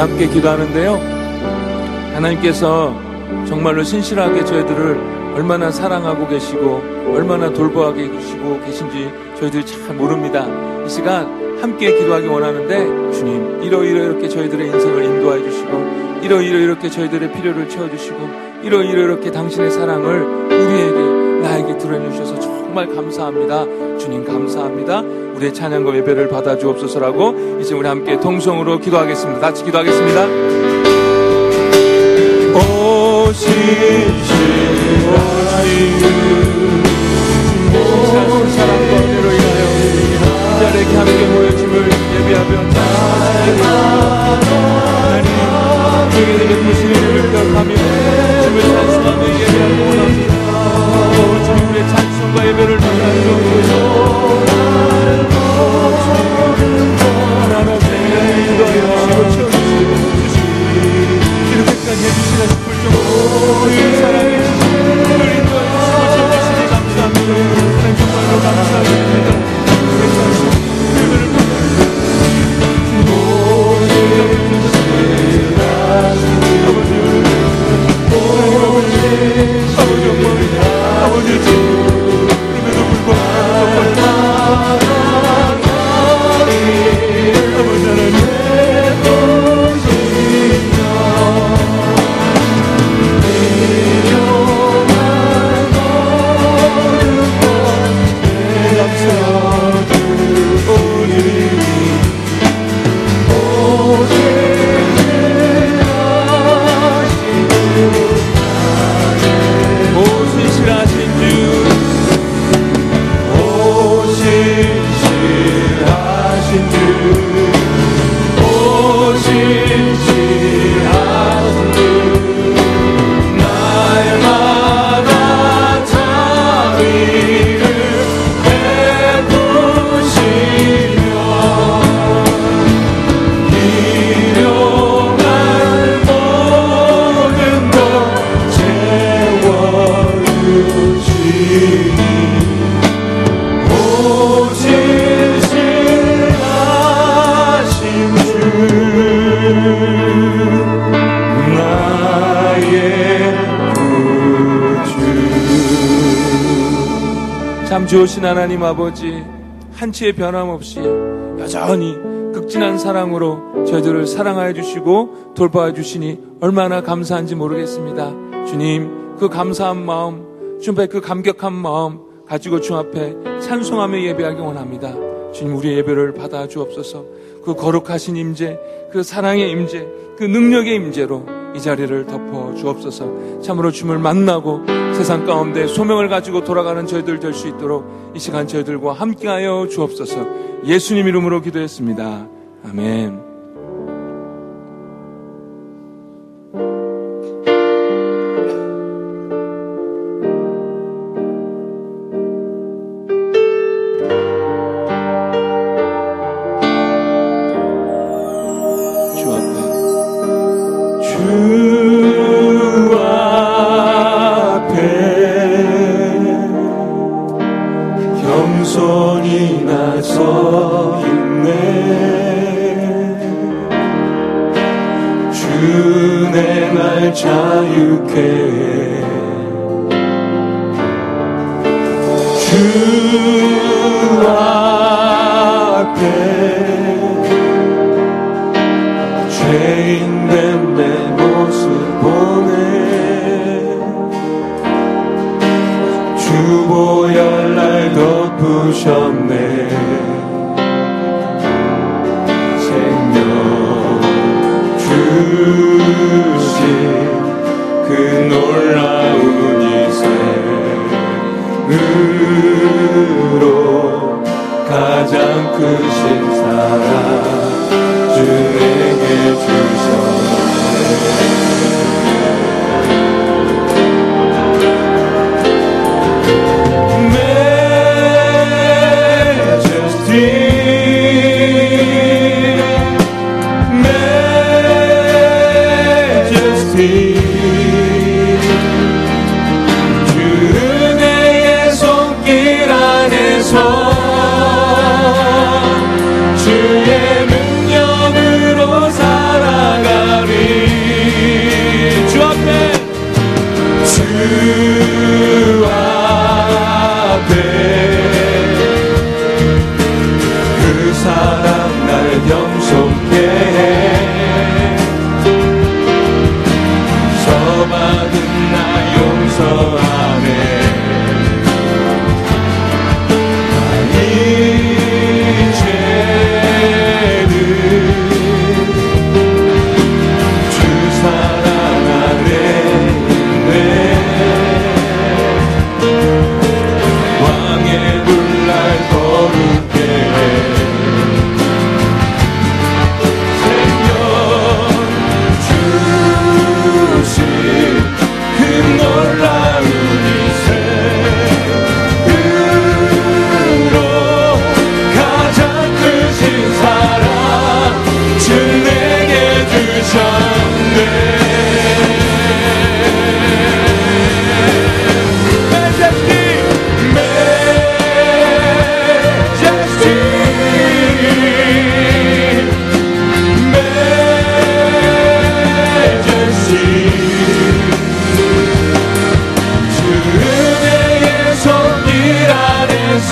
함께 기도하는데요. 하나님께서 정말로 신실하게 저희들을 얼마나 사랑하고 계시고 얼마나 돌보아 계시고 계신지 저희들이 잘 모릅니다. 이 시간 함께 기도하기 원하는데 주님 이러이러 이렇게 저희들의 인생을 인도해 주시고 이러이러 이렇게 저희들의 필요를 채워주시고 이러이러 이렇게 당신의 사랑을 우리에게 나에게 드러내주셔서 정말 감사합니다. 주님 감사합니다. 우리의 찬양과 예배를 받아주옵소서라고 이제 우리 함께 동성으로 기도하겠습니다. 같이 기도하겠습니다. 오시시 오시시 사랑과 은혜로 인하여 이 자리에 함께 모여짐을 예배하며 저희에게 부신 은혜를 기억하며 주님을 찬송하며 예배하고 원합니다. 찬송과 예배를 받아주옵소서 주시고 우리 인도해 주시고 지켜주시니 감 좋으신 하나님 아버지 한치의 변함없이 여전히 극진한 사랑으로 저희들을 사랑하여 주시고 돌봐해 주시니 얼마나 감사한지 모르겠습니다. 주님, 그 감사한 마음, 주님 앞에 그 감격한 마음 가지고 주 앞에 찬송하며 예배하기 원합니다. 주님, 우리의 예배를 받아 주옵소서. 그 거룩하신 임재, 그 사랑의 임재, 그 능력의 임재로 이 자리를 덮어 주옵소서. 참으로 주님을 만나고 세상 가운데 소명을 가지고 돌아가는 저희들 될 수 있도록 이 시간 저희들과 함께하여 주옵소서. 예수님 이름으로 기도했습니다. 아멘. 나서 있네 주내 날 자유케 해. 주 앞에 죄인 You. love.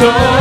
안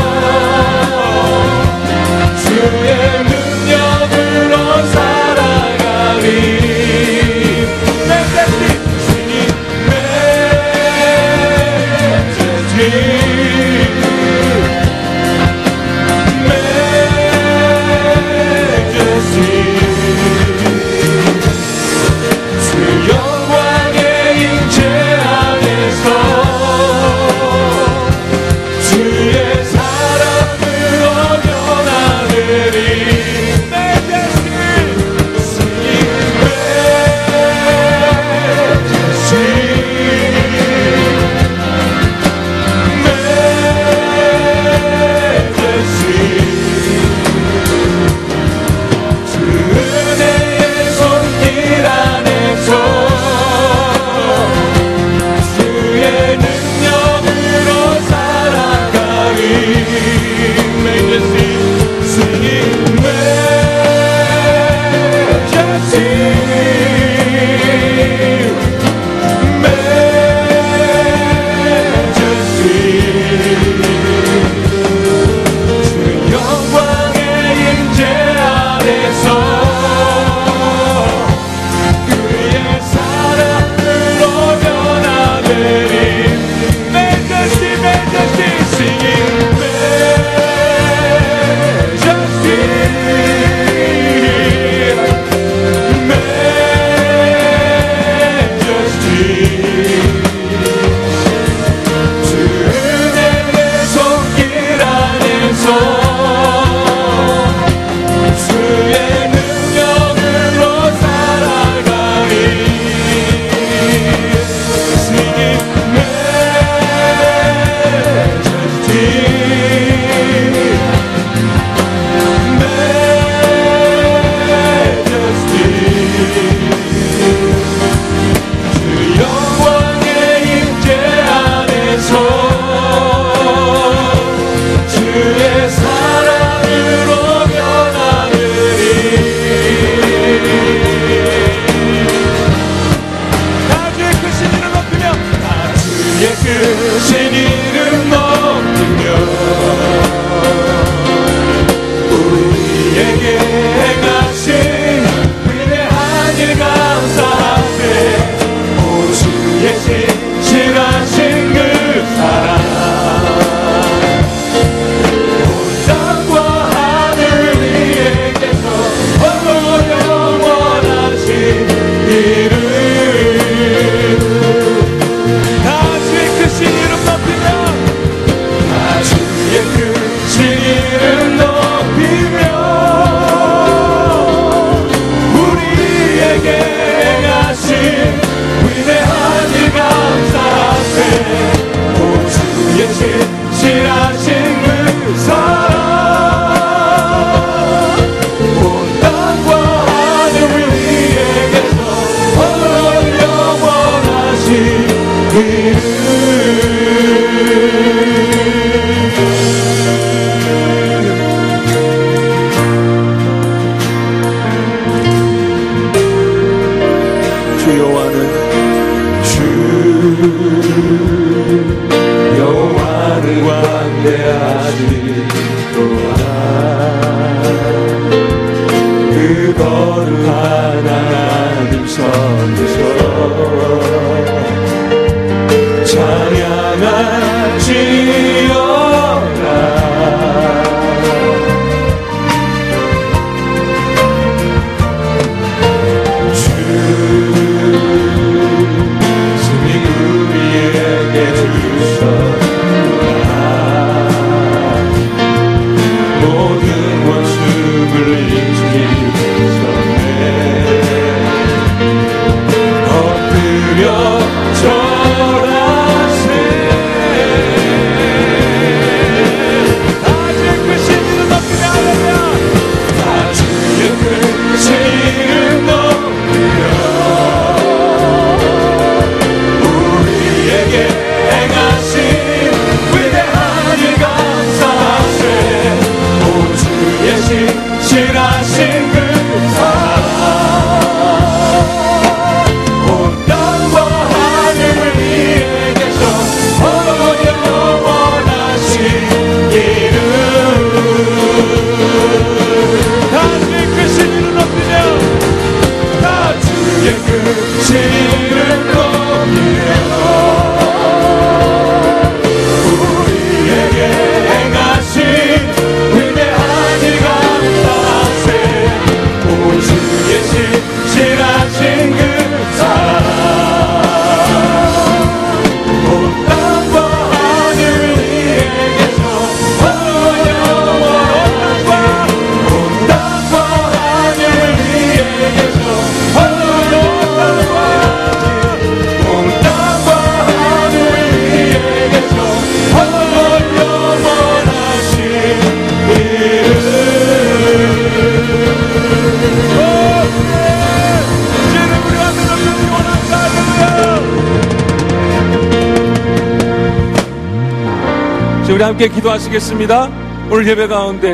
우리 함께 기도하시겠습니다. 오늘 예배 가운데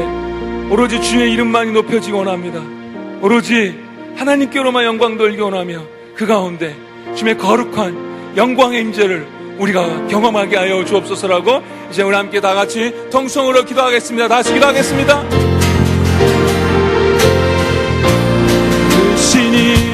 오로지 주의 이름만이 높여지기 원합니다. 오로지 하나님께로만 영광 돌기 원하며 그 가운데 주의 거룩한 영광의 임재를 우리가 경험하게 하여 주옵소서라고 이제 우리 함께 다 같이 통성으로 기도하겠습니다. 다시 기도하겠습니다.